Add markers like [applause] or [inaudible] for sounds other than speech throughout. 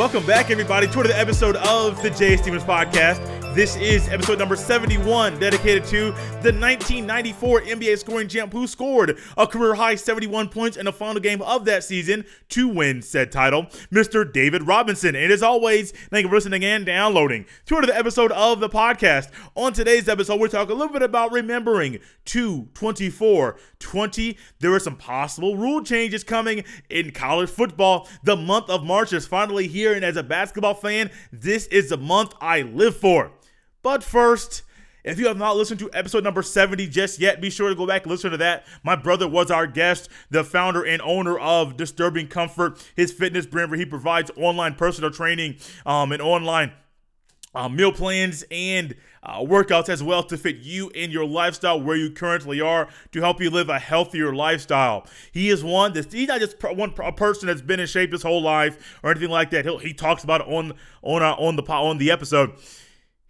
Welcome back, everybody, to another episode of the Jay Stephens Podcast. This is episode number 71, dedicated to the 1994 NBA scoring champ who scored a career high 71 points in the final game of that season to win said title, Mr. David Robinson. And as always, thank you for listening and downloading to another episode of the podcast. On today's episode, we're talking a little bit about remembering 224 20. There are some possible rule changes coming in college football. The month of March is finally here, and as a basketball fan, this is the month I live for. But first, if you have not listened to episode number 70 just yet, be sure to go back and listen to that. My brother was our guest, the founder and owner of Disturbing Comfort, his fitness brand where he provides online personal training um, and online uh, meal plans and uh, workouts as well to fit you and your lifestyle where you currently are to help you live a healthier lifestyle. He is one that he's not just one a person that's been in shape his whole life or anything like that. He'll, he talks about it on on uh, on the on the episode.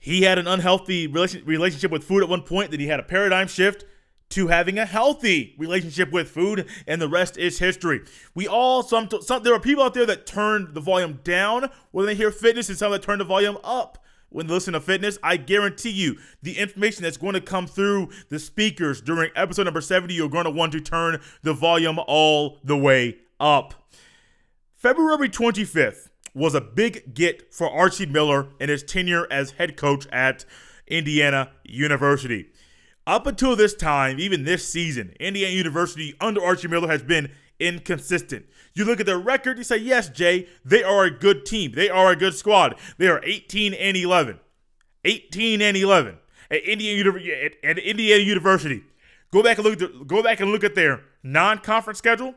He had an unhealthy relationship with food at one point, then he had a paradigm shift to having a healthy relationship with food, and the rest is history. We all some, some there are people out there that turn the volume down when they hear fitness, and some that turn the volume up when they listen to fitness. I guarantee you, the information that's going to come through the speakers during episode number 70, you're going to want to turn the volume all the way up. February 25th, was a big get for Archie Miller in his tenure as head coach at Indiana University. Up until this time, even this season, Indiana University under Archie Miller has been inconsistent. You look at their record, you say, yes, Jay, they are a good team. They are a good squad. They are 18 and 11. 18 and 11 at Indiana, at, at Indiana University. Go back and look at the, go back and look at their non-conference schedule.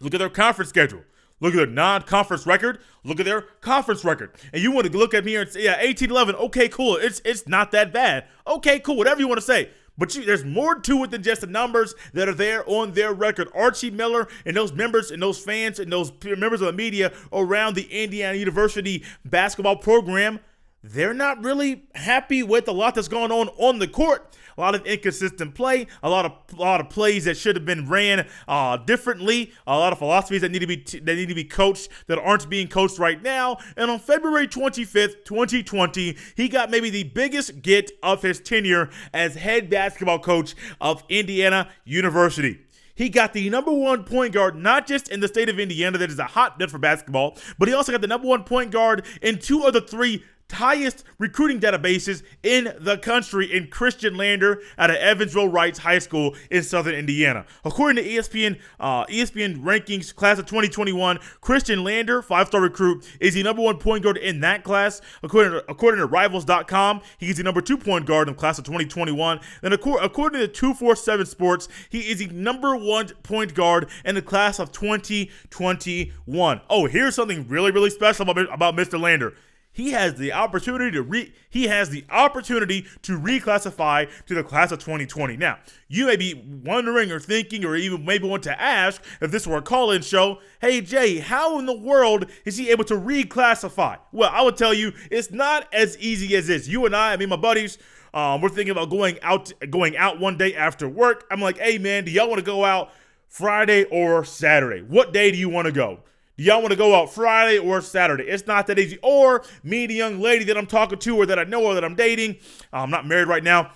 Look at their conference schedule. Look at their non-conference record. Look at their conference record. And you want to look at me and say, yeah, 18-11. Okay, cool. It's it's not that bad. Okay, cool. Whatever you want to say. But you, there's more to it than just the numbers that are there on their record. Archie Miller and those members and those fans and those members of the media around the Indiana University basketball program, they're not really happy with a lot that's going on on the court a lot of inconsistent play, a lot of a lot of plays that should have been ran uh, differently, a lot of philosophies that need to be t- that need to be coached that aren't being coached right now. And on February 25th, 2020, he got maybe the biggest get of his tenure as head basketball coach of Indiana University. He got the number one point guard, not just in the state of Indiana, that is a hotbed for basketball, but he also got the number one point guard in two of the three highest recruiting databases in the country in Khristian Lander at Evansville Reitz High School in Southern Indiana. According to ESPN, uh, ESPN rankings class of 2021, Khristian Lander, five-star recruit, is the number one point guard in that class. According to, according to Rivals.com, he's the number two point guard in class of 2021. Then according, according to 247 Sports, he is the number one point guard in the class of 2021. Oh, here's something really, really special about, about Mr. Lander he has the opportunity to re he has the opportunity to reclassify to the class of 2020. Now, you may be wondering or thinking or even maybe want to ask if this were a call-in show, hey Jay, how in the world is he able to reclassify? Well, I would tell you it's not as easy as this. You and I, I mean my buddies, um, we're thinking about going out going out one day after work. I'm like, hey man, do y'all want to go out Friday or Saturday? What day do you want to go? Do y'all want to go out Friday or Saturday? It's not that easy. Or meet a young lady that I'm talking to or that I know or that I'm dating. Uh, I'm not married right now.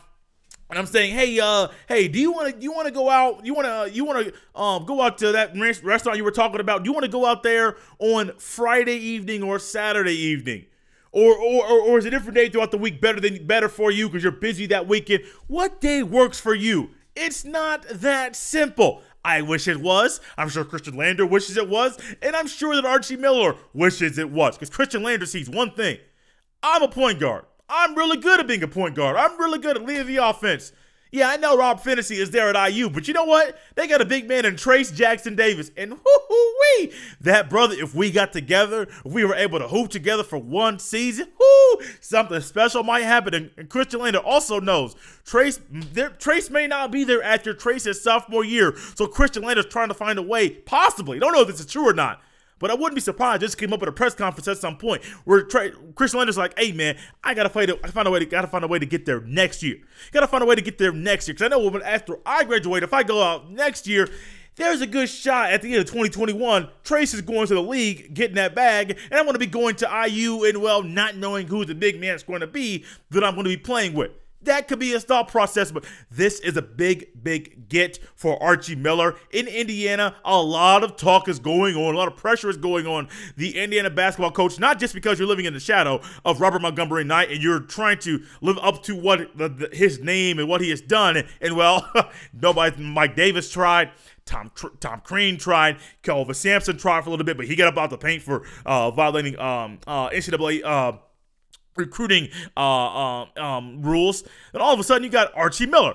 And I'm saying, hey, uh, hey, do you want to you want to go out? You want to you want to um go out to that restaurant you were talking about? Do you want to go out there on Friday evening or Saturday evening? Or, or, or, is a different day throughout the week better than better for you because you're busy that weekend? What day works for you? It's not that simple. I wish it was. I'm sure Khristian Lander wishes it was. And I'm sure that Archie Miller wishes it was. Because Khristian Lander sees one thing I'm a point guard. I'm really good at being a point guard. I'm really good at leading the offense. Yeah, I know Rob Phinisee is there at IU, but you know what? They got a big man in Trayce Jackson Davis. And whoo-wee, that brother, if we got together, we were able to hoop together for one season, whoo, something special might happen. And, and Khristian Lander also knows Trace Trayce may not be there after Trayce's sophomore year. So Khristian Lander's trying to find a way, possibly, don't know if this is true or not, but I wouldn't be surprised. This came up at a press conference at some point where Khristian Lander's like, "Hey man, I gotta I find a way to gotta find a way to get there next year. Gotta find a way to get there next year because I know when after I graduate, if I go out next year." there's a good shot at the end of 2021, Trayce is going to the league, getting that bag, and I'm going to be going to IU and, well, not knowing who the big man is going to be that I'm going to be playing with. That could be a thought process, but this is a big, big get for Archie Miller. In Indiana, a lot of talk is going on, a lot of pressure is going on. The Indiana basketball coach, not just because you're living in the shadow of Robert Montgomery Knight and you're trying to live up to what the, the, his name and what he has done. And well, [laughs] nobody, Mike Davis tried. Tom Tom Crean tried. Kelvin Sampson tried for a little bit, but he got up out the paint for uh, violating um, uh, NCAA uh, recruiting uh, um, um, rules. And all of a sudden, you got Archie Miller.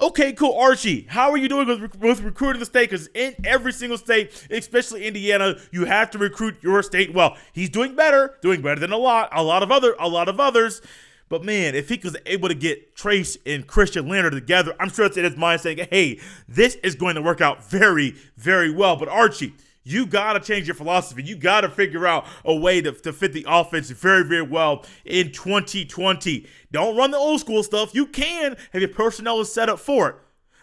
Okay, cool, Archie. How are you doing with, with recruiting the state? Because in every single state, especially Indiana, you have to recruit your state well. He's doing better, doing better than a lot, a lot of other, a lot of others. But man, if he was able to get Trayce and Khristian Lander together, I'm sure it's in his mind saying, hey, this is going to work out very, very well. But Archie, you got to change your philosophy. You got to figure out a way to, to fit the offense very, very well in 2020. Don't run the old school stuff. You can if your personnel is set up for it.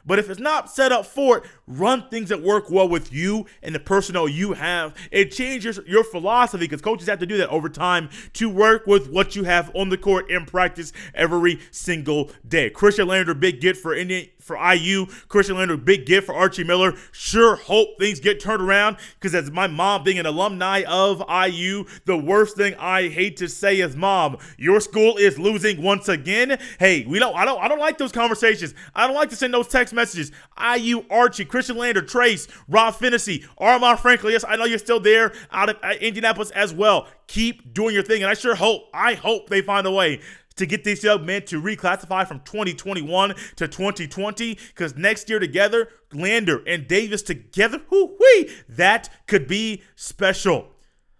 But if it's not set up for it, run things that work well with you and the personnel you have. It changes your philosophy because coaches have to do that over time to work with what you have on the court in practice every single day. Khristian Lander, big get for Indian for IU. Khristian Lander, big gift for Archie Miller. Sure hope things get turned around because as my mom being an alumni of IU, the worst thing I hate to say is, "Mom, your school is losing once again." Hey, we don't. I don't. I don't like those conversations. I don't like to send those text messages. IU, Archie, Khristian Lander, Trayce, Rob Phinisee, Armaan Franklin. Yes, I know you're still there out of uh, Indianapolis as well. Keep doing your thing, and I sure hope. I hope they find a way to get these young men to reclassify from 2021 to 2020 because next year together, Lander and Davis together, whoo-wee, that could be special.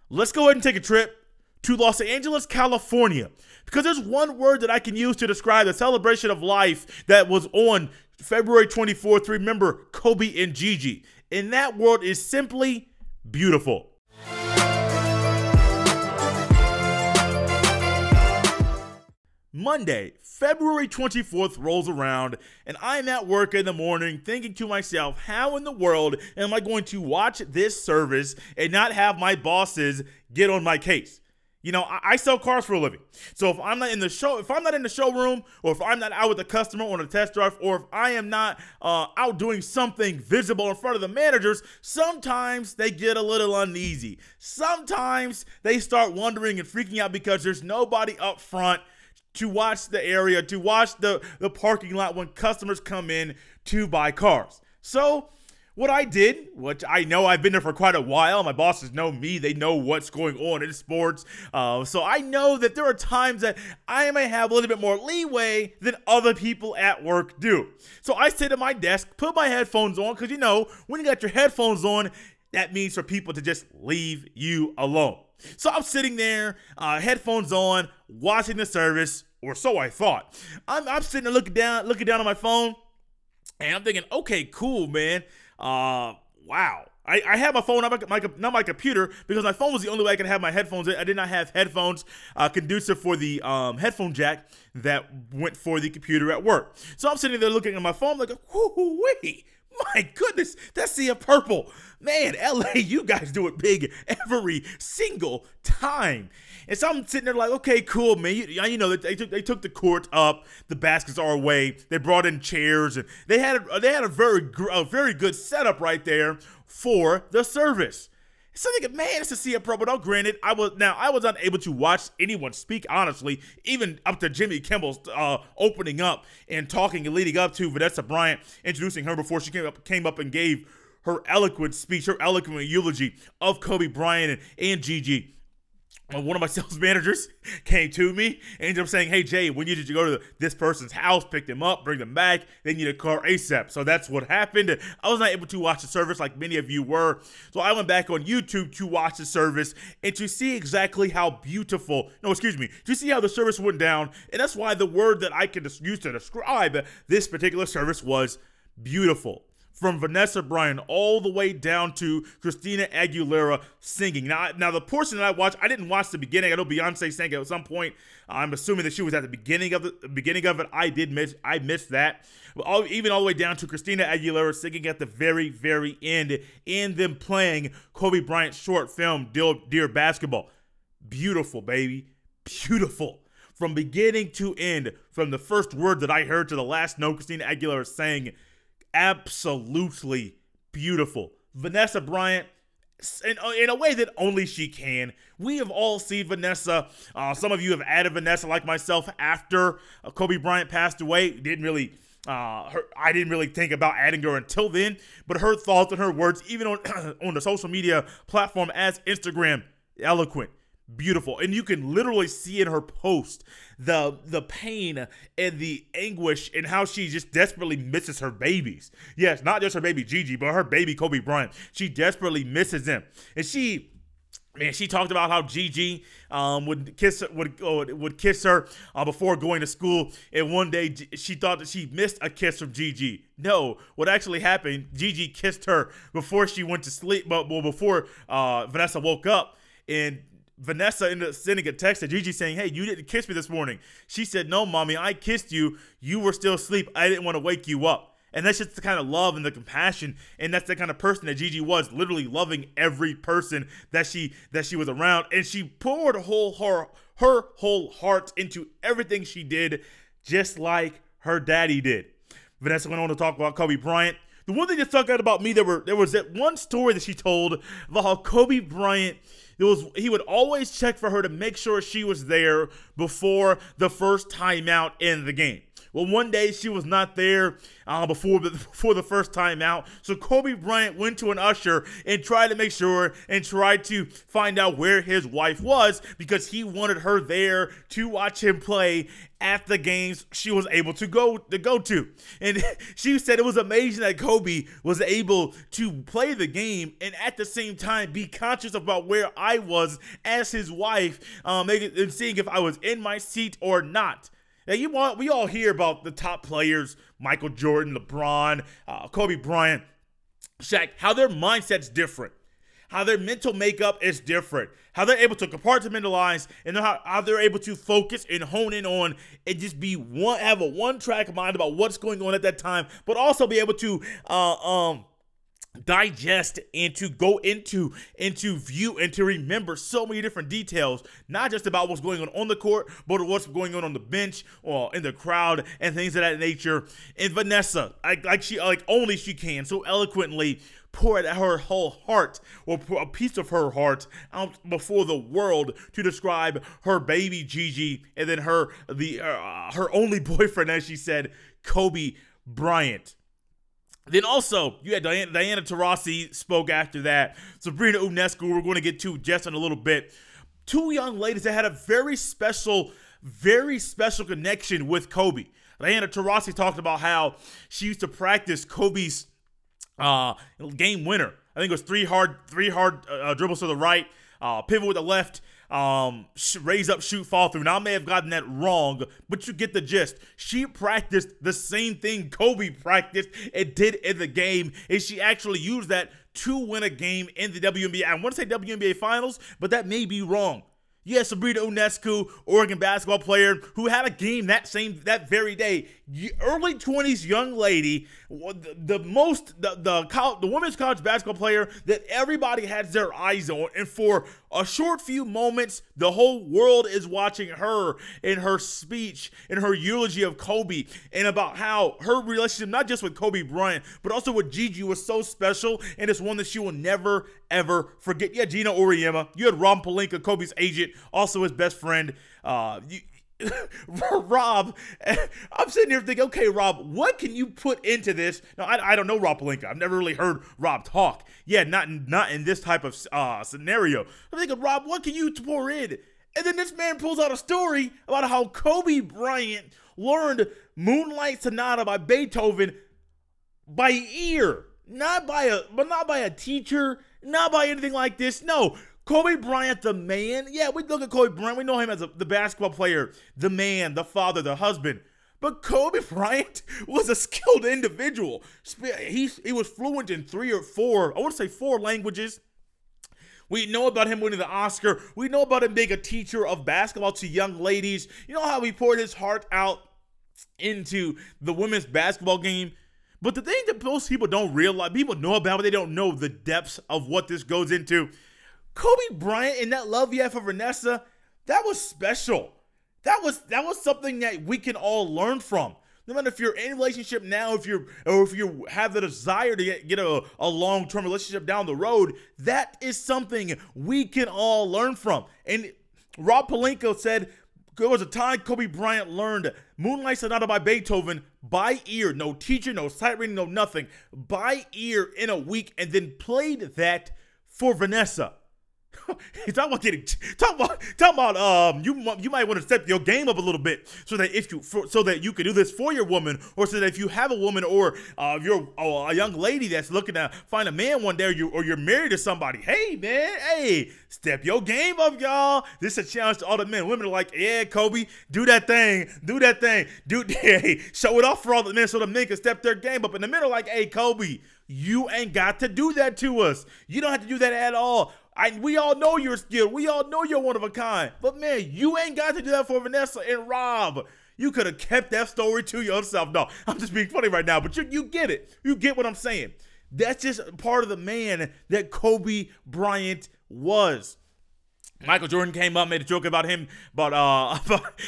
Let's go ahead and take a trip to Los Angeles, California because there's one word that I can use to describe the celebration of life that was on February 24th. Remember Kobe and Gigi. And that word is simply beautiful. Monday, February 24th rolls around, and I'm at work in the morning thinking to myself, how in the world am I going to watch this service and not have my bosses get on my case? You know, I, sell cars for a living. So if I'm not in the show, if I'm not in the showroom, or if I'm not out with a customer on a test drive, or if I am not uh, out doing something visible in front of the managers, sometimes they get a little uneasy. Sometimes they start wondering and freaking out because there's nobody up front to watch the area, to watch the, the parking lot when customers come in to buy cars. So, what I did, which I know I've been there for quite a while, my bosses know me, they know what's going on in sports. Uh, so I know that there are times that I may have a little bit more leeway than other people at work do. So I sit at my desk, put my headphones on, because you know, when you got your headphones on, that means for people to just leave you alone. So I'm sitting there, uh, headphones on, watching the service, or so I thought. I'm, I'm sitting there looking down, looking down on my phone, and I'm thinking, okay, cool, man. Uh, wow. I, I have my phone, not my, not my computer, because my phone was the only way I could have my headphones. I did not have headphones uh, conducive for the um, headphone jack that went for the computer at work. So I'm sitting there looking at my phone, like, whoo wee my goodness, that's the purple. Man, LA, you guys do it big every single time. And so I'm sitting there like, okay, cool, man. You, you know, they took, they took the court up, the baskets are away. They brought in chairs, and they had a, they had a very a very good setup right there for the service. So thinking, man, it's a CF Pro. But no, granted, I was now I was unable to watch anyone speak honestly, even up to Jimmy Kimmel's uh, opening up and talking and leading up to Vanessa Bryant introducing her before she came up came up and gave her eloquent speech, her eloquent eulogy of Kobe Bryant and, and Gigi one of my [laughs] sales managers came to me and ended up saying, Hey, Jay, we need you to go to this person's house, pick them up, bring them back. They need a car ASAP. So that's what happened. I was not able to watch the service like many of you were. So I went back on YouTube to watch the service and to see exactly how beautiful, no, excuse me, to see how the service went down. And that's why the word that I can use to describe this particular service was beautiful. From Vanessa Bryant all the way down to Christina Aguilera singing. Now, now the portion that I watched, I didn't watch the beginning. I know Beyonce sang at some point. I'm assuming that she was at the beginning of the beginning of it. I did miss, I missed that. But all, even all the way down to Christina Aguilera singing at the very, very end, and them playing Kobe Bryant's short film, Dear, Dear Basketball. Beautiful, baby, beautiful from beginning to end, from the first word that I heard to the last note Christina Aguilera sang absolutely beautiful. Vanessa Bryant, in, in, a way that only she can. We have all seen Vanessa. Uh, some of you have added Vanessa, like myself, after uh, Kobe Bryant passed away. Didn't really. Uh, her, I didn't really think about adding her until then, but her thoughts and her words, even on [clears throat] on the social media platform as Instagram, eloquent beautiful. And you can literally see in her post the the pain and the anguish and how she just desperately misses her babies. Yes not just her baby gigi but her baby kobe bryant. She desperately misses them. And she Man, she talked about how Gigi um, would kiss would uh, would kiss her uh, before going to school, and one day she thought that she missed a kiss from Gigi. No, what actually happened? Gigi kissed her before she went to sleep, but well, before uh, Vanessa woke up, and Vanessa ended up sending a text to Gigi saying, Hey, you didn't kiss me this morning. She said, No, mommy, I kissed you. You were still asleep. I didn't want to wake you up. And that's just the kind of love and the compassion, and that's the kind of person that Gigi was, literally loving every person that she that she was around. And she poured whole her her whole heart into everything she did, just like her daddy did. Vanessa went on to talk about Kobe Bryant. The one thing that stuck out about me, there were there was that one story that she told about how Kobe Bryant it was he would always check for her to make sure she was there before the first timeout in the game. Well, one day she was not there uh, before [laughs] before the first time out, so Kobe Bryant went to an usher and tried to make sure and tried to find out where his wife was because he wanted her there to watch him play at the games she was able to go to go to. And [laughs] she said it was amazing that Kobe was able to play the game and at the same time be conscious about where I was as his wife, um, and seeing if I was in my seat or not. Now you want we all hear about the top players, Michael Jordan, LeBron, uh, Kobe Bryant, Shaq, how their mindset's different, how their mental makeup is different, how they're able to compartmentalize, and how, how they're able to focus and hone in on and just be one have a one track mind about what's going on at that time, but also be able to uh, um digest and to go into and to view and to remember so many different details not just about what's going on on the court but what's going on on the bench or in the crowd and things of that nature. And vanessa like, like she like only she can so eloquently poured her whole heart or a piece of her heart out before the world to describe her baby Gigi and then her the uh, her only [laughs] boyfriend as she said Kobe Bryant then also, you had Diana, Diana Taurasi spoke after that. Sabrina Ionescu, we're going to get to just in a little bit. Two young ladies that had a very special, very special connection with Kobe. Diana Taurasi talked about how she used to practice Kobe's uh, game winner. I think it was three hard, three hard uh, dribbles to the right, uh, pivot with the left, um, raise up, shoot, fall through. Now, I may have gotten that wrong, but you get the gist. She practiced the same thing Kobe practiced and did in the game, and she actually used that to win a game in the WNBA. I want to say WNBA Finals, but that may be wrong. Yes, Sabrina Ionescu, Oregon basketball player who had a game that same that very day. Early 20s young lady, the, the most the the, the women's college basketball player that everybody has their eyes on, and for a short few moments, the whole world is watching her in her speech, in her eulogy of Kobe, and about how her relationship, not just with Kobe Bryant, but also with Gigi, was so special, and it's one that she will never, ever forget. Yeah, Geno Auriemma. You had Rob Pelinka, Kobe's agent, also his best friend. Uh, you, [laughs] Rob, I'm sitting here thinking, okay, Rob, what can you put into this? Now, I, I don't know Rob Pelinka. I've never really heard Rob talk. Yeah, not not in this type of uh, scenario. I'm thinking, Rob, what can you pour in? And then this man pulls out a story about how Kobe Bryant learned Moonlight Sonata by Beethoven by ear, not by a, but not by a teacher, not by anything like this. No, Kobe Bryant, the man. Yeah, we look at Kobe Bryant. We know him as a, the basketball player, the man, the father, the husband. But Kobe [laughs] Bryant was a skilled individual. He, he was fluent in three or four, I want to say four languages. We know about him winning the Oscar. We know about him being a teacher of basketball to young ladies. You know how he poured his heart out into the women's basketball game. But the thing that most people don't realize, people know about, but they don't know the depths of what this goes into. Kobe Bryant and that love he had for Vanessa, that was special. That was that was something that we can all learn from. No matter if you're in a relationship now, if you're or if you have the desire to get, get a, a long-term relationship down the road, that is something we can all learn from. And Rob Pelinka said there was a time Kobe Bryant learned Moonlight Sonata by Beethoven by ear, no teacher, no sight reading, no nothing, by ear in a week, and then played that for Vanessa. [laughs] talk about getting talk about talk about um you you might want to step your game up a little bit so that if you for, so that you can do this for your woman or so that if you have a woman or uh you're uh, a young lady that's looking to find a man one day or you or you're married to somebody hey man hey step your game up y'all. This is a challenge to all the men. Women are like yeah Kobe do that thing do that thing do [laughs] hey show it off for all the men so the men can step their game up. And the men are like hey Kobe you ain't got to do that to us. You don't have to do that at all. I, we all know you're skilled. We all know you're one of a kind. But man, you ain't got to do that for Vanessa and Rob. You could have kept that story to yourself. No, I'm just being funny right now, but you, you get it. You get what I'm saying. That's just part of the man that Kobe Bryant was. Michael Jordan came up, made a joke about him, but uh, [laughs] about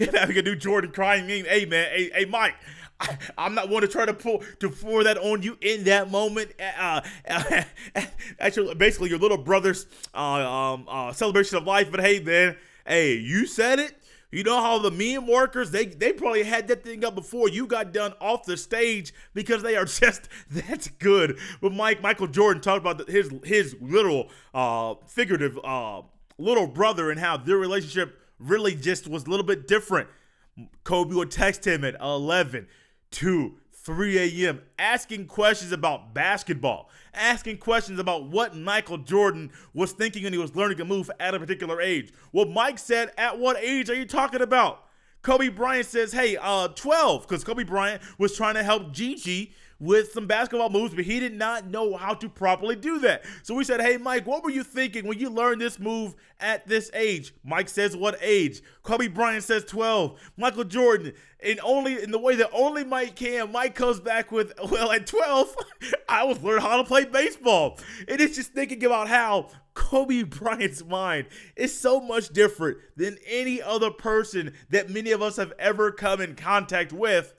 [laughs] having a new Jordan crying meme. Hey man, hey, hey Mike, [laughs] I, am not one to try to pull to pour that on you in that moment. Uh, uh, [laughs] basically, your little brother's uh, um, uh, celebration of life. But hey, man, hey, you said it. You know how the meme workers they they probably had that thing up before you got done off the stage because they are [laughs] just that's good. But Mike Michael Jordan talked about his his little uh figurative uh little brother and how their relationship really just was a little bit different. Kobe would text him at 11. 2, 3 a.m., asking questions about basketball, asking questions about what Michael Jordan was thinking when he was learning a move at a particular age. Well, Mike said, At what age are you talking about? Kobe Bryant says, Hey, uh, 12, because Kobe Bryant was trying to help Gigi with some basketball moves, but he did not know how to properly do that. So we said, Hey, Mike, what were you thinking when you learned this move at this age? Mike says, What age? Kobe Bryant says 12. Michael Jordan, in only in the way that only Mike can, Mike comes back with, [laughs] Well, at 12, [laughs] I was learning how to play baseball. And it's just thinking about how Kobe [laughs] Bryant's mind is so much different than any other person that many of us have ever come in contact with.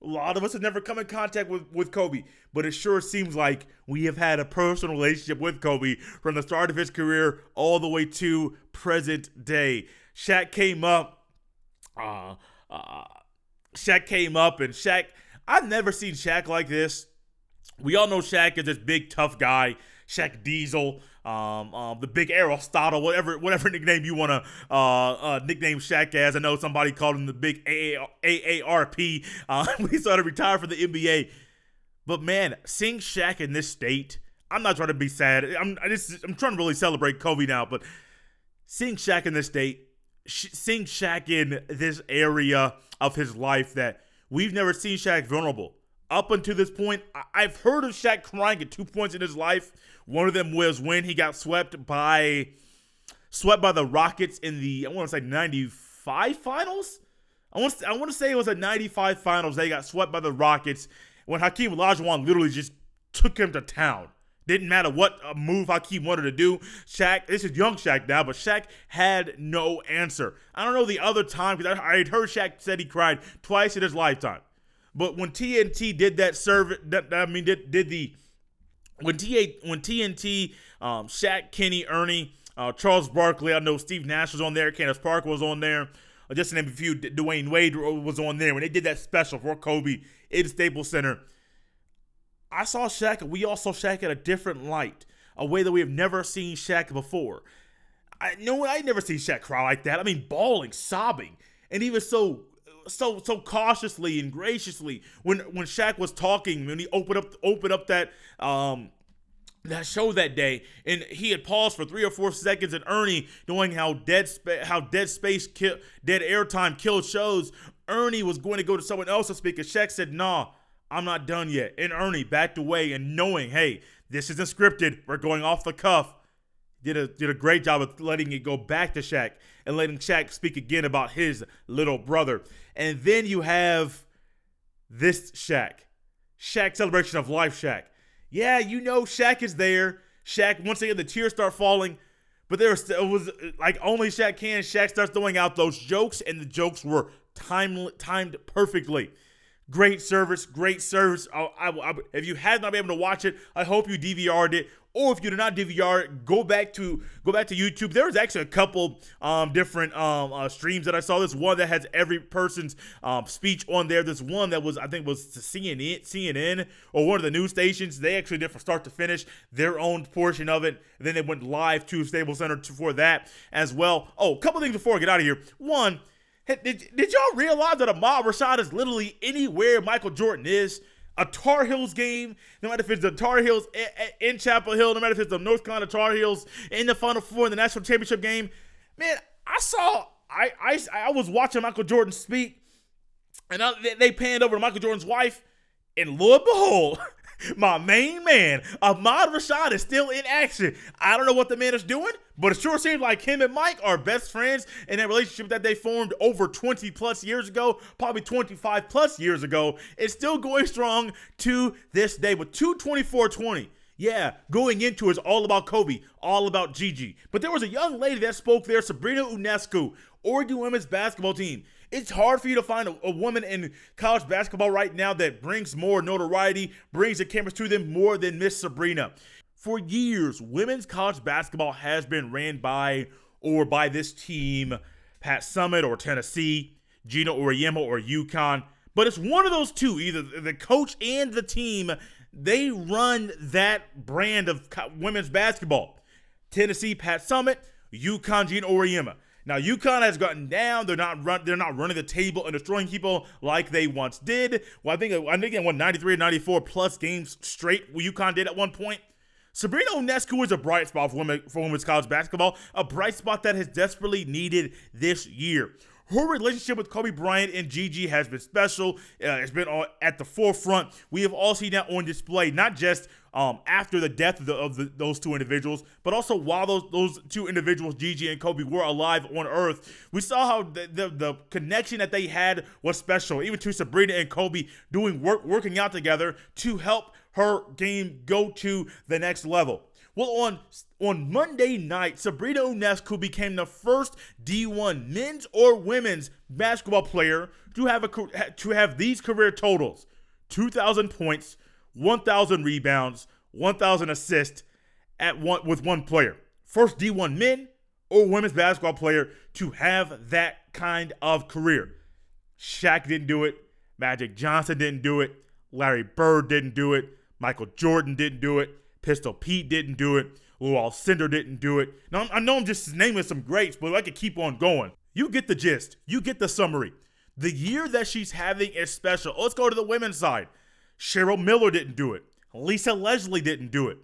A lot of us have never come in contact with, with Kobe, but it sure seems like we have had a personal relationship with Kobe from the start of his career all the way to present day. Shaq came up, uh, uh, Shaq came up, and Shaq, I've never seen Shaq like this. We all know Shaq is this big, tough guy, Shaq Diesel um, um, the big Aristotle, whatever whatever [laughs] nickname you want to uh, uh, nickname Shaq as. I know somebody called him the big AARP. Uh, [laughs] we started to retire from the NBA. But man, seeing Shaq in this state, I'm not trying to be sad. I'm I just I'm trying to really celebrate Kobe now, but seeing Shaq in this state, sh- seeing Shaq in this area of his life that we've never seen Shaq vulnerable. Up until this point, I- I've heard of Shaq crying at two points in his life one of them was when he got swept by swept by the Rockets in the I want to say 95 finals. I want to, I want to say it was a 95 finals. They got swept by the Rockets when Hakeem Olajuwon literally just took him to town. Didn't matter what uh, move Hakeem wanted to do. Shaq, this is young Shaq now, but Shaq had no answer. I don't know the other time because I, I heard Shaq said he cried twice in his lifetime. But when TNT did that serve, that, I mean, did, did the when T when TNT, um, Shaq, Kenny, Ernie, uh, Charles Barkley, I know Steve Nash was on there, Candace Parker was on there, uh, just to name a few. Dwyane Wade was on there when they did that special for Kobe in Staples Center. I saw Shaq, we all saw Shaq at a different light, a way that we have never seen Shaq before. I no, I never seen Shaq cry like that. I mean, bawling, sobbing, and even so so so cautiously and graciously when when Shaq was talking when he opened up opened up that um that show that day, and he had paused for three or four seconds, and Ernie, knowing how dead spa- how dead space kill dead airtime killed shows, Ernie was going to go to someone else to speak, and Shaq said, "Nah, I'm not done yet." And Ernie backed away, and knowing, hey, this isn't scripted, we're going off the cuff. Did a did a great job of letting it go back to Shaq and letting Shaq speak again about his little brother. And then you have this Shaq, Shaq celebration of life, Shaq. Yeah, you know Shaq is there. Shaq once again the tears start falling. But there was, it was like only Shaq can. Shaq starts throwing out those jokes, and the jokes were timed timed perfectly. Great service, great service. I, I, I, if you had not been able to watch it, I hope you DVR'd it. Or if you did not DVR go back to go back to YouTube. There was actually a couple um, different um, uh, streams that I saw. This one that has every person's um, speech on there. This one that was I think was CNN, CNN or one of the news stations. They actually did from start to finish their own portion of it. Then they went live to Staples Center for that as well. Oh, a couple things before I get out of here. One did, did y'all realize that Ahmad Rashad is literally anywhere Michael Jordan is? A Tar Heels game, no matter if it's the Tar Heels in Chapel Hill, no matter if it's the North Carolina Tar Heels in the Final Four in the national championship game. Man, I saw, I I, I was watching Michael Jordan speak, and I, they panned over to Michael Jordan's wife, and lo and behold, [laughs] my main man, Ahmad Rashad, is still in action. I don't know what the man is doing, but it sure seems like him and Mike are best friends in that relationship that they formed over 20 plus years ago, probably 25 plus years ago. It's still going strong to this day with 224 20. Yeah, going into it's all about Kobe, all about Gigi. But there was a young lady that spoke there, Sabrina Ionescu, Oregon women's basketball team. It's hard for you to find a, a, woman in college basketball right now that brings more notoriety, brings the cameras to them more than Miss Sabrina. For years, women's college basketball has been ran by or by this team, Pat Summitt or Tennessee, Geno Auriemma or UConn. But it's one of those two, either the coach and the team, they run that brand of women's basketball. Tennessee, Pat Summitt, UConn, Geno Auriemma. Now UConn has gotten down. They're not run. They're not running the table and destroying people like they once did. Well, I think I think they won 93 and 94 plus games straight. UConn did at one point. Sabrina Ionescu is a bright spot for, women, for women's college basketball, a bright spot that has desperately needed this year. Her relationship with Kobe Bryant and Gigi has been special. Uh, it's been at the forefront. We have all seen that on display, not just um, after the death of, the, of the, those two individuals, but also while those those two individuals, Gigi and Kobe, were alive on Earth. We saw how the, the, the connection that they had was special. Even to Sabrina and Kobe doing work, working out together to help her game go to the next level. Well, on on Monday night, Sabrina Ionescu became the first D1 men's or women's basketball player to have a to have these career totals: 2,000 points, 1,000 rebounds, 1,000 assists at one with one player. First D1 men or women's basketball player to have that kind of career. Shaq didn't do it. Magic Johnson didn't do it. Larry Bird didn't do it. Michael Jordan didn't do it. Pistol Pete didn't do it. Lou Alcindor didn't do it. Now, I know I'm just naming some greats, but I could keep on going. You get the gist. You get the summary. The year that she's having is special. Let's go to the women's side. Cheryl Miller didn't do it. Lisa Leslie didn't do it.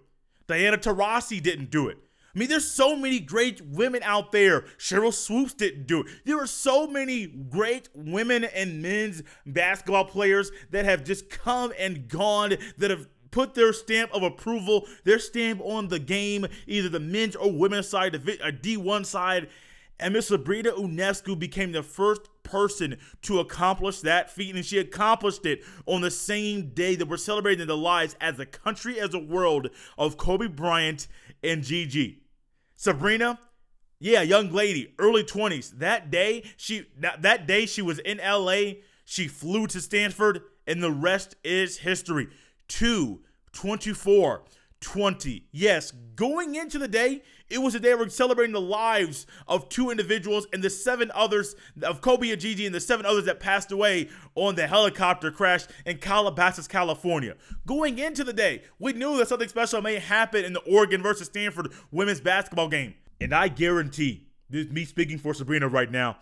Diana Taurasi didn't do it. I mean, there's so many great women out there. Sheryl Swoopes didn't do it. There are so many great women and men's basketball players that have just come and gone that have put their stamp of approval, their stamp on the game, either the men's or women's side, a uh, D1 side. And Miss Sabrina Ionescu became the first person to accomplish that feat, and she accomplished it on the same day that we're celebrating the lives as a country, as a world of Kobe Bryant and Gigi. Sabrina, yeah, young lady, early 20s. That day, she that, day she was in LA. She flew to Stanford, and the rest is history. Two 24 20. Yes, going into the day, it was a day we're celebrating the lives of two individuals and the seven others of Kobe and Gigi and the seven others that passed away on the helicopter crash in Calabasas, California. Going into the day, we knew that something special may happen in the Oregon versus Stanford women's basketball game. And I guarantee, this is me speaking for Sabrina right now,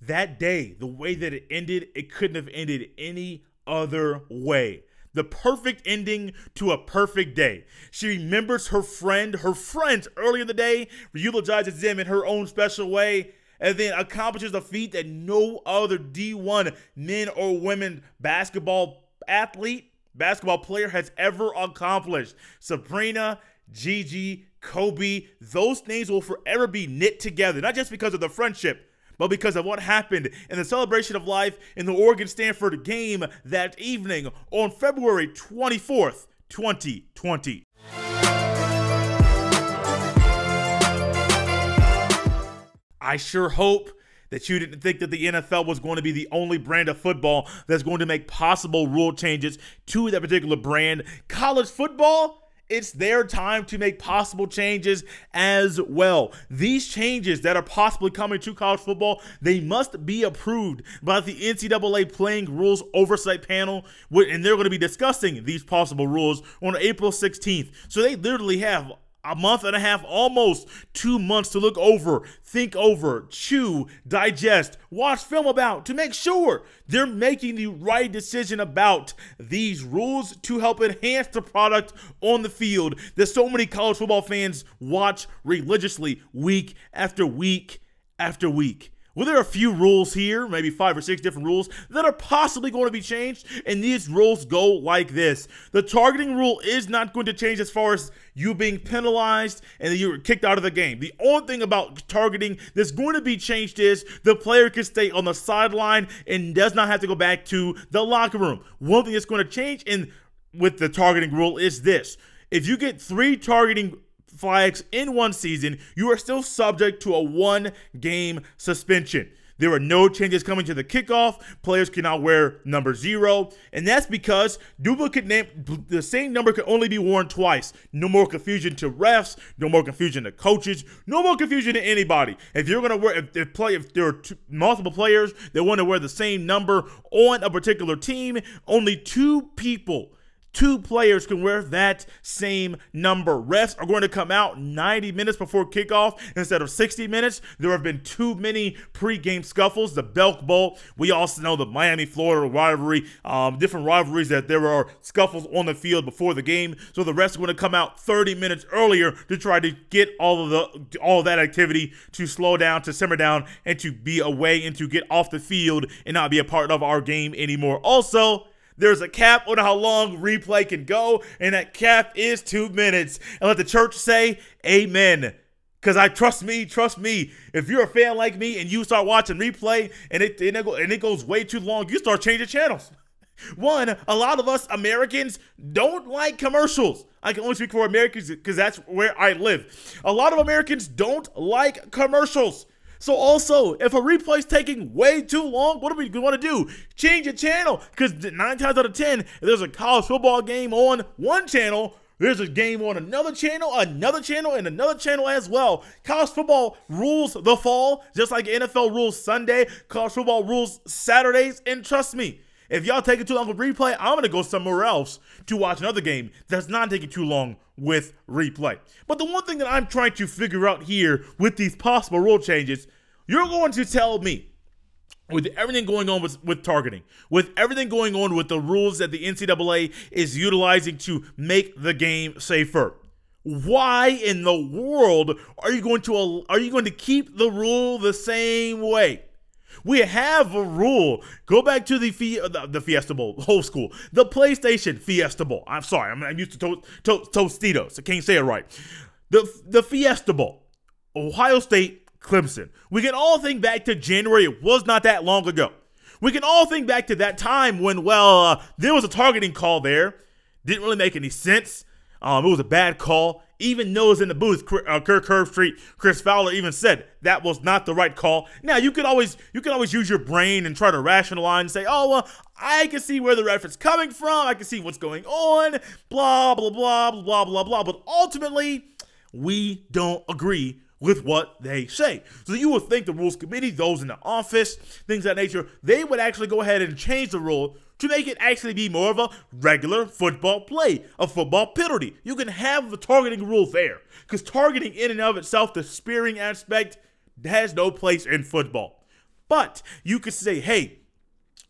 that day, the way that it ended, it couldn't have ended any other way the perfect ending to a perfect day. She remembers her friend, her friends earlier in the day, eulogizes them in her own special way. and then accomplishes a feat that no other D1 men or women basketball athlete, basketball player has ever accomplished. Sabrina, Gigi, Kobe, those names will forever be knit together, not just because of the friendship, but because of what happened in the celebration of life in the Oregon Stanford game that evening on February 24th, 2020. I sure hope that you didn't think that the NFL was going to be the only brand of football that's going to make possible rule changes to that particular brand. College football, it's their time to make possible changes as well. These changes that are possibly coming to college football, they must be approved by the NCAA Playing Rules Oversight Panel, and they're going to be discussing these possible rules on April 16th. So they literally have a month and a half, almost two months to look over, think over, chew, digest, watch film about to make sure they're making the right decision about these rules to help enhance the product on the field that so many college football fans watch religiously week after week after week. Well, there are a few rules here, maybe five or six different rules, that are possibly going to be changed, and these rules go like this. The targeting rule is not going to change as far as you being penalized and you were kicked out of the game. The only thing about targeting that's going to be changed is the player can stay on the sideline and does not have to go back to the locker room. One thing that's going to change in with the targeting rule is this. If you get three targeting flags in one season, you are still subject to a one game suspension. There are no changes coming to the kickoff. Players cannot wear number zero. And that's because duplicate name, the same number can only be worn twice. No more confusion to refs, no more confusion to coaches, no more confusion to anybody. If you're to wear, if, if, play, if there are two, multiple players that want to wear the same number on a particular team, only two people two players can wear that same number. Refs are going to come out 90 minutes before kickoff instead of 60 minutes. There have been too many pregame scuffles. The Belk Bowl, we also know the Miami Florida rivalry, um, different rivalries that there are scuffles on the field before the game. So the refs are going to come out 30 minutes earlier to try to get all of the all of that activity to slow down, to simmer down, and to be away and to get off the field and not be a part of our game anymore. Also, there's a cap on how long replay can go, and that cap is two minutes. And let the church say, Amen. Because I trust me, trust me. If you're a fan like me and you start watching replay and it, and it, and it goes way too long, you start changing channels. [laughs] One, a lot of us Americans don't like commercials. I can only speak for Americans because that's where I live. A lot of Americans don't like commercials. So also, if a replay is taking way too long, what do we want to do? Change a channel. Because nine times out of ten, there's a college football game on one channel, there's a game on another channel, another channel, and another channel as well. College football rules the fall, just like NFL rules Sunday. College football rules Saturdays. And trust me, if y'all take it too long with replay, I'm gonna go somewhere else to watch another game that's not taking too long with replay. But the one thing that I'm trying to figure out here with these possible rule changes, you're going to tell me with everything going on with, with targeting, with everything going on with the rules that the NCAA is utilizing to make the game safer. Why in the world are you going to are you going to keep the rule the same way? We have a rule. Go back to the the, the Fiesta Bowl, whole school, the PlayStation Fiesta Bowl. I'm sorry, I'm, I'm used to, to, to Tostitos. I can't say it right. The the Fiesta Bowl, Ohio State, Clemson. We can all think back to January. It was not that long ago. We can all think back to that time when, well, uh, there was a targeting call there. Didn't really make any sense. Um, it was a bad call. Even those in the booth, uh, Kirk Herbstreit, Chris Fowler, even said that was not the right call. Now you can always you can always use your brain and try to rationalize and say, oh well, I can see where the reference coming from. I can see what's going on. Blah blah blah blah blah blah. But ultimately, we don't agree with what they say. So you would think the rules committee, those in the office, things of that nature, they would actually go ahead and change the rule to make it actually be more of a regular football play, a football penalty. You can have the targeting rule there because targeting in and of itself, the spearing aspect, has no place in football. But you could say, hey,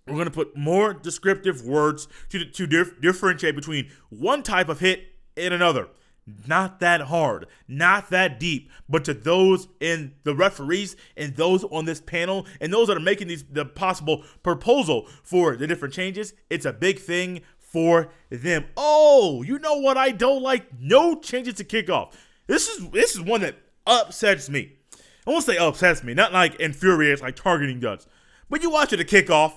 we're going to put more descriptive words to, to dif- differentiate between one type of hit and another. Not that hard, not that deep, but to those in the referees and those on this panel and those that are making these the possible proposal for the different changes, it's a big thing for them. Oh, you know what I don't like? No changes to kickoff. This is this is one that upsets me. I won't say upsets me, not like infuriates like targeting does. But you watch it a kickoff.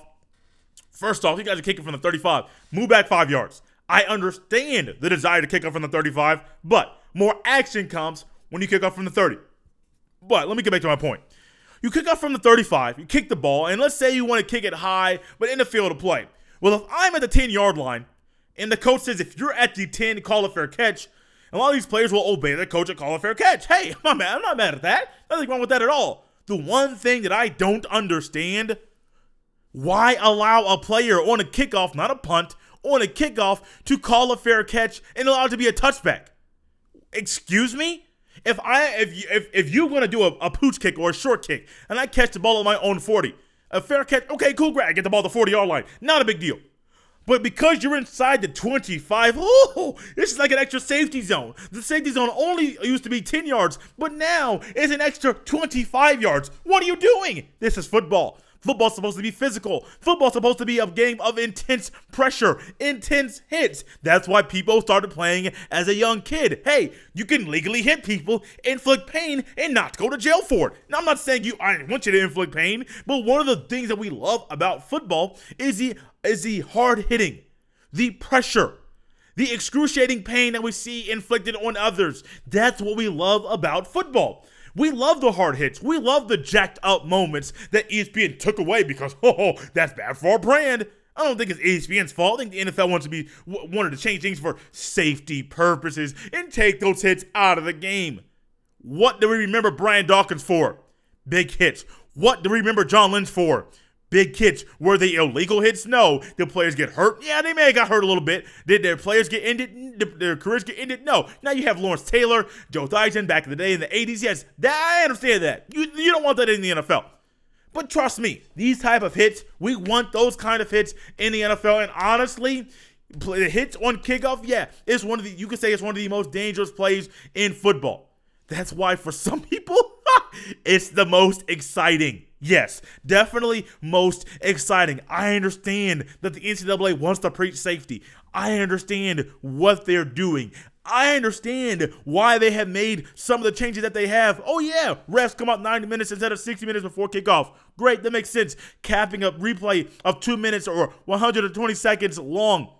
First off, you guys are kicking from the 35. Move back five yards. I understand the desire to kick off from the 35, but more action comes when you kick off from the 30. But let me get back to my point. You kick off from the 35, you kick the ball, and let's say you want to kick it high, but in the field of play. Well, if I'm at the 10 yard line, and the coach says if you're at the 10, call a fair catch, a lot of these players will obey the coach and call a fair catch. Hey, [laughs] I'm not mad. I'm not mad at that. Nothing wrong with that at all. The one thing that I don't understand why allow a player on a kickoff, not a punt, on a kickoff to call a fair catch and allow it to be a touchback? Excuse me? If I if you if, if you're gonna do a, a pooch kick or a short kick and I catch the ball on my own 40, a fair catch, okay, cool, great, I get the ball the 40 yard line. Not a big deal. But because you're inside the 25, oh, this is like an extra safety zone. The safety zone only used to be 10 yards, but now it's an extra 25 yards. What are you doing? This is football. Football's supposed to be physical. Football's supposed to be a game of intense pressure, intense hits. That's why people started playing as a young kid. Hey, you can legally hit people, inflict pain, and not go to jail for it. Now, I'm not saying you I want you to inflict pain, but one of the things that we love about football is the is the hard hitting, the pressure, the excruciating pain that we see inflicted on others. That's what we love about football. We love the hard hits. We love the jacked up moments that ESPN took away because [laughs] oh, that's bad for our brand. I don't think it's ESPN's fault. I think the NFL wants to be wanted to change things for safety purposes and take those hits out of the game. What do we remember Brian Dawkins for? Big hits. What do we remember John Lynch for? Big hits. Were they illegal hits? No. Did players get hurt? Yeah, they may have got hurt a little bit. Did their players get ended? Did their careers get ended? No. Now you have Lawrence Taylor, Joe Theismann back in the day in the 80s. Yes, that, I understand that. You, you don't want that in the NFL. But trust me, these type of hits, we want those kind of hits in the NFL. And honestly, the hits on kickoff, yeah, it's one of the, you could say it's one of the most dangerous plays in football. That's why for [laughs] some people, [laughs] it's the most exciting. Yes, definitely most exciting. I understand that the NCAA wants to preach safety. I understand what they're doing. I understand why they have made some of the changes that they have. Oh, yeah, refs come out 90 minutes instead of 60 minutes before kickoff. Great, that makes sense. Capping a replay of two minutes or 120 seconds long.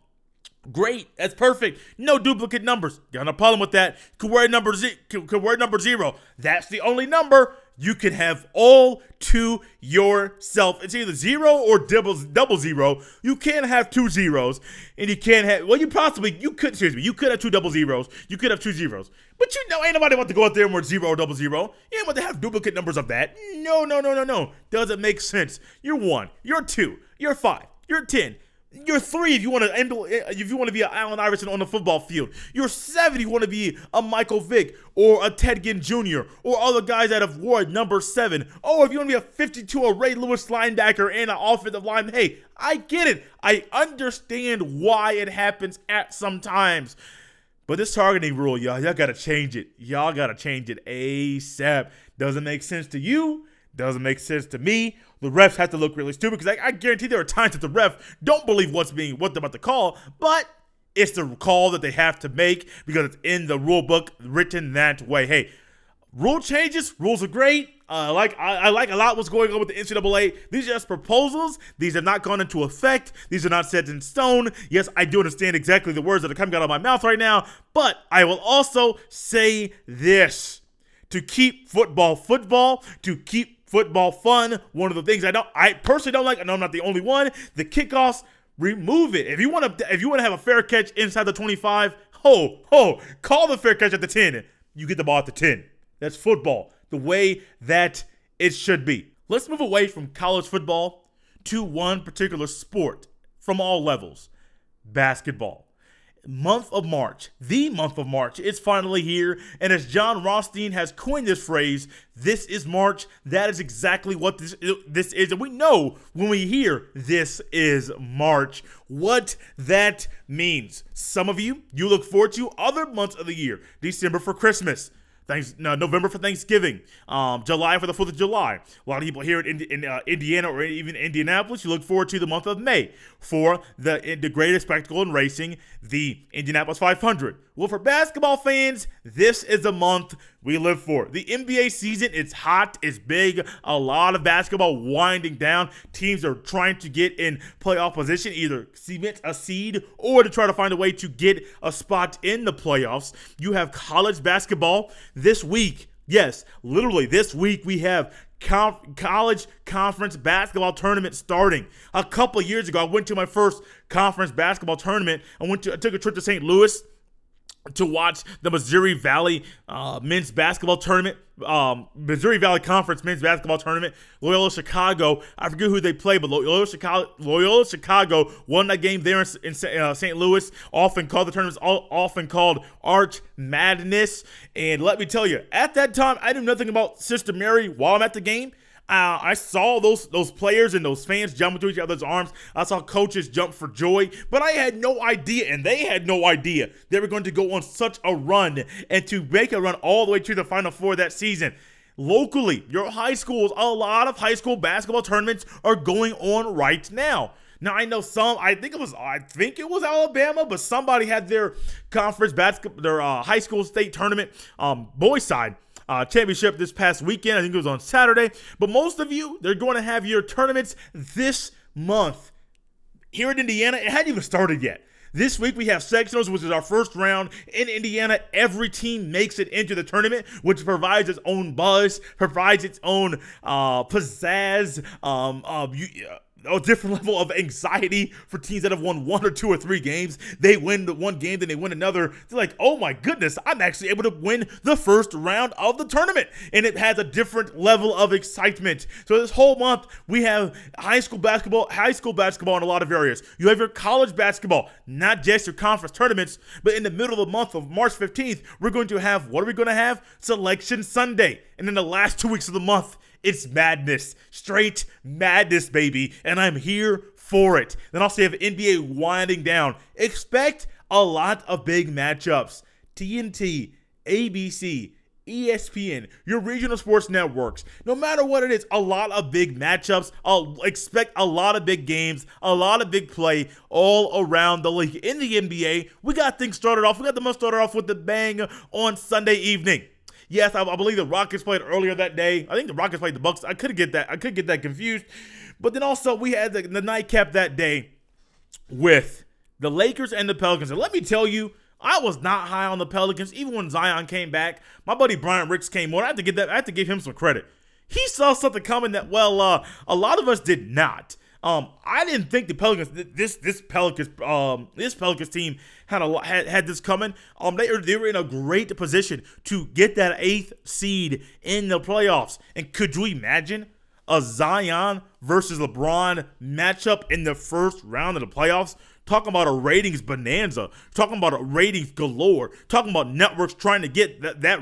Great, that's perfect. No duplicate numbers. Got no problem with that. Could wear number z- could wear number zero. That's the only number you can have all to yourself. It's either zero or double double zero. You can't have two zeros, and you can't have well, you possibly you could excuse me, you could have two double zeros. You could have two zeros, but you know ain't nobody want to go out there and wear zero or double zero. You ain't want to have duplicate numbers of that. No, no, no, no, no. Doesn't make sense. You're one. You're two. You're five. You're ten. You're three if you want to eh, if you want to be an Allen Iverson on the football field. You're seven if you want to be a Michael Vick or a Ted Ginn Jr. or other guys that have wore number seven. Oh, if you want to be a 52 or Ray Lewis linebacker and an offensive line, hey, I get it. I understand why it happens at some times. But this targeting rule, y'all, y'all gotta change it. Y'all gotta change it ASAP. Doesn't make sense to you. Doesn't make sense to me. The refs have to look really stupid because I, I guarantee there are times that the ref don't believe what's being what they're about to call, but it's the call that they have to make because it's in the rule book written that way. Hey, rule changes, rules are great. Uh, like I, I, like a lot what's going on with the NCAA. These are just proposals. These have not gone into effect. These are not set in stone. Yes, I do understand exactly the words that are coming out of my mouth right now, but I will also say this: to keep football football, to keep football fun. One of the things I don't, I personally don't like. I know I'm not the only one. The kickoffs, remove it. If you want to, if you want to have a fair catch inside the 25, ho ho, call the fair catch at the 10. You get the ball at the 10. That's football, the way that it should be. Let's move away from college football to one particular sport from all levels, basketball. Month of March, the month of March, it's finally here. And as Jon Rothstein has coined this phrase, this is March. That is exactly what this this is, and we know when we hear this is March what that means. Some of you you look forward to other months of the year, December for Christmas. Thanks, no, November for Thanksgiving, um, July for the Fourth of July. A lot of people here in, in uh, Indiana or even Indianapolis, you look forward to the month of May for the the greatest spectacle in racing, the Indianapolis 500. Well, for basketball fans, this is the month we live for. The NBA season, it's hot, it's big, a lot of basketball winding down. Teams are trying to get in playoff position, either cement a seed or to try to find a way to get a spot in the playoffs. You have college basketball this week. Yes, literally this week we have college conference basketball tournament starting. A couple years ago, I went to my first conference basketball tournament. I went to I took a trip to St. Louis to watch the Missouri Valley uh, men's basketball tournament, um, Missouri Valley Conference men's basketball tournament. Loyola Chicago, I forget who they play, but Loyola Chicago, Loyola Chicago won that game there in, in uh, St. Louis. Often called the tournaments, often called Arch Madness. And let me tell you, at that time, I knew nothing about Sister Mary while I'm at the game. Uh, I saw those those players and those fans jump into each other's arms. I saw coaches jump for joy, but I had no idea, and they had no idea they were going to go on such a run and to make a run all the way to the Final Four that season. Locally, your high schools, a lot of high school basketball tournaments are going on right now. Now I know some. I think it was. I think it was Alabama, but somebody had their conference basketball, their uh, high school state tournament, um, boys side uh, championship this past weekend. I think it was on Saturday. But most of you, they're going to have your tournaments this month. Here in Indiana, it hadn't even started yet. This week we have sectionals, which is our first round in Indiana. Every team makes it into the tournament, which provides its own buzz, provides its own uh, pizzazz. Um, uh, you, uh, a different [laughs] level of anxiety for teams that have won one or two or three games. They win the one game, then they win another. They're like, oh my goodness, I'm actually able to win the first round of the tournament. And it has a different level of excitement. So this whole month, we have high school basketball, high school basketball in a lot of areas. You have your college basketball, not just your conference tournaments, but in the middle of the month of March 15th, we're going to have, what are we going to have? Selection Sunday. And in the last two weeks of the month, it's madness. Straight madness, baby. And I'm here for it. Then also have NBA winding down. Expect a lot of big matchups. TNT, ABC, ESPN, your regional sports networks, no matter what it is, a lot of big matchups. I'll expect a lot of big games, a lot of big play all around the league. In the NBA, we got things started off. We got the month started off with the bang on Sunday evening. Yes, I, I, believe the Rockets played earlier that day. I think the Rockets played the Bucks. I could get that. I could get that confused. But then also we had the, the nightcap that day with the Lakers and the Pelicans. And let me tell you, I was not high on the Pelicans, even when Zion came back. My buddy Brian Ricks came on. I have to get that. I have to give him some credit. He saw something coming that well, uh, a lot of us did not. Um, I didn't think the Pelicans, this this Pelicans, um, this Pelicans team had a had, had this coming. Um, they were they were in a great position to get that eighth seed in the playoffs. And could you imagine a Zion versus LeBron matchup in the first round of the playoffs? Talking about a ratings bonanza, talking about a ratings galore, talking about networks trying to get that that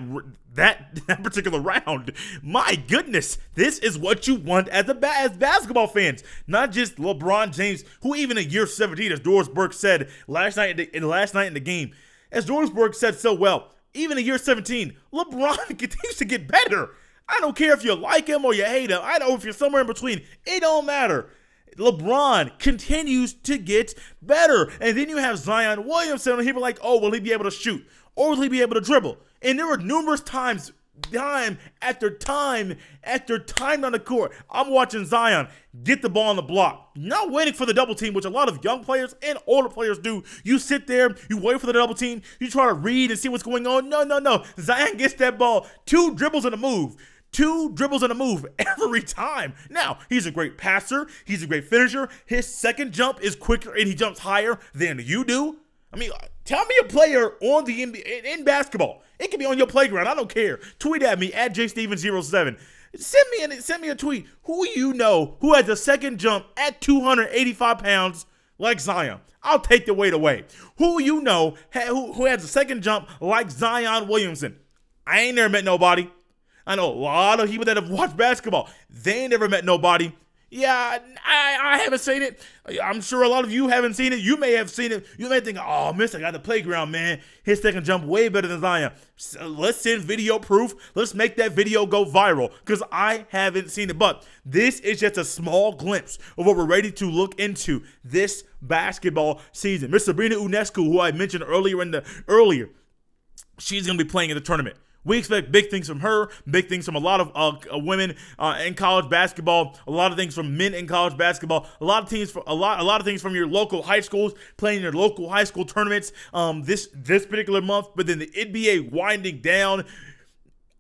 that [laughs] that particular round. My goodness, this is what you want as a as basketball fans, not just LeBron James, who even in year 17, as Doris Burke said last night in, the, in last night in the game, as Doris Burke said so well, even in year 17, LeBron [laughs] continues to get better. I don't care if you like him or you hate him. I know if you're somewhere in between. It don't matter. LeBron continues to get better. And then you have Zion Williamson, and people like, oh, will he be able to shoot? Or will he be able to dribble? And there were numerous times, time after time after time on the court, I'm watching Zion get the ball on the block, not waiting for the double team, which a lot of young players and older players do. You sit there, you wait for the double team, you try to read and see what's going on. No, no, no. Zion gets that ball, two dribbles and a move two dribbles and a move [laughs] every time. Now, he's a great passer, he's a great finisher. His second jump is quicker and he jumps higher than you do. I mean, tell me a player on the NBA in basketball. It can be on your playground. I don't care. Tweet at me at jsteven07. Send me an, send me a tweet. Who you know who has a second jump at 285 pounds like Zion. I'll take the weight away. Who you know who, who has a second jump like Zion Williamson? I ain't never met nobody. I know a lot of people that have watched basketball. They ain't never met nobody yeah, I, I haven't seen it. I'm sure a lot of you haven't seen it. You may have seen it. You may think, oh, Miss, I got the playground, man. His second jump way better than Zion. So let's send video proof. Let's make that video go viral because I haven't seen it. But this is just a small glimpse of what we're ready to look into this basketball season. Miss Sabrina Ionescu, who I mentioned earlier in the earlier, she's going to be playing in the tournament. We expect big things from her, big things from a lot of uh, uh, women uh, in college basketball, a lot of things from men in college basketball, a lot of teams, for, a lot, a lot of things from your local high schools playing your local high school tournaments um, this this particular month. But then the NBA winding down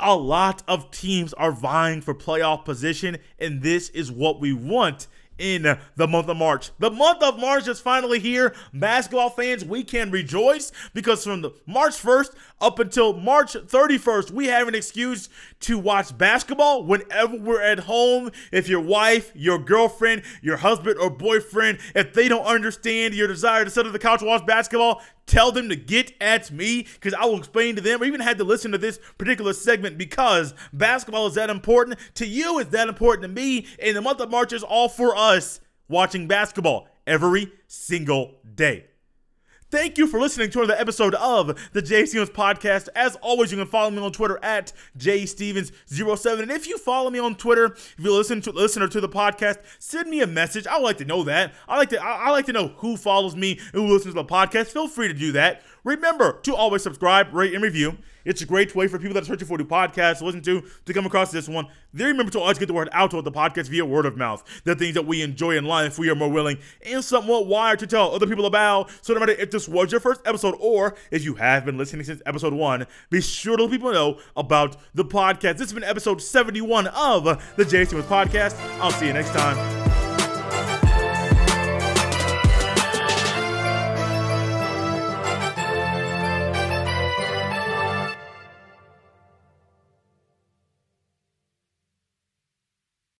a lot of teams are vying for playoff position, and this is what we want in the month of March. The month of March is finally here. Basketball fans, we can rejoice because from the March 1st up until March 31st, we have an excuse to watch basketball whenever we're at home. If your wife, your girlfriend, your husband or boyfriend, if they don't understand your desire to sit on the couch and watch basketball, tell them to get at me because I will explain to them. I even had to listen to this particular segment because basketball is that important to you. It's that important to me. And the month of March is all for us watching basketball every single day. Thank you for listening to another episode of the Jay Stephens Podcast. As always, you can follow me on Twitter at jstevens07. And if you follow me on Twitter, if you listen to listener to the podcast, send me a message. I would like to know that. I like to I, I like to know who follows me and who listens to the podcast. Feel free to do that. Remember to always subscribe, rate, and review. It's a great way for people that are searching for new podcasts to listen to to come across this one. Then remember to always get the word out to the podcast via word of mouth. The things that we enjoy in life, we are more willing and somewhat wired to tell other people about. So no matter if this was your first episode or if you have been listening since episode one, be sure to let people know about the podcast. This has been episode 71 of the Jay with Podcast. I'll see you next time.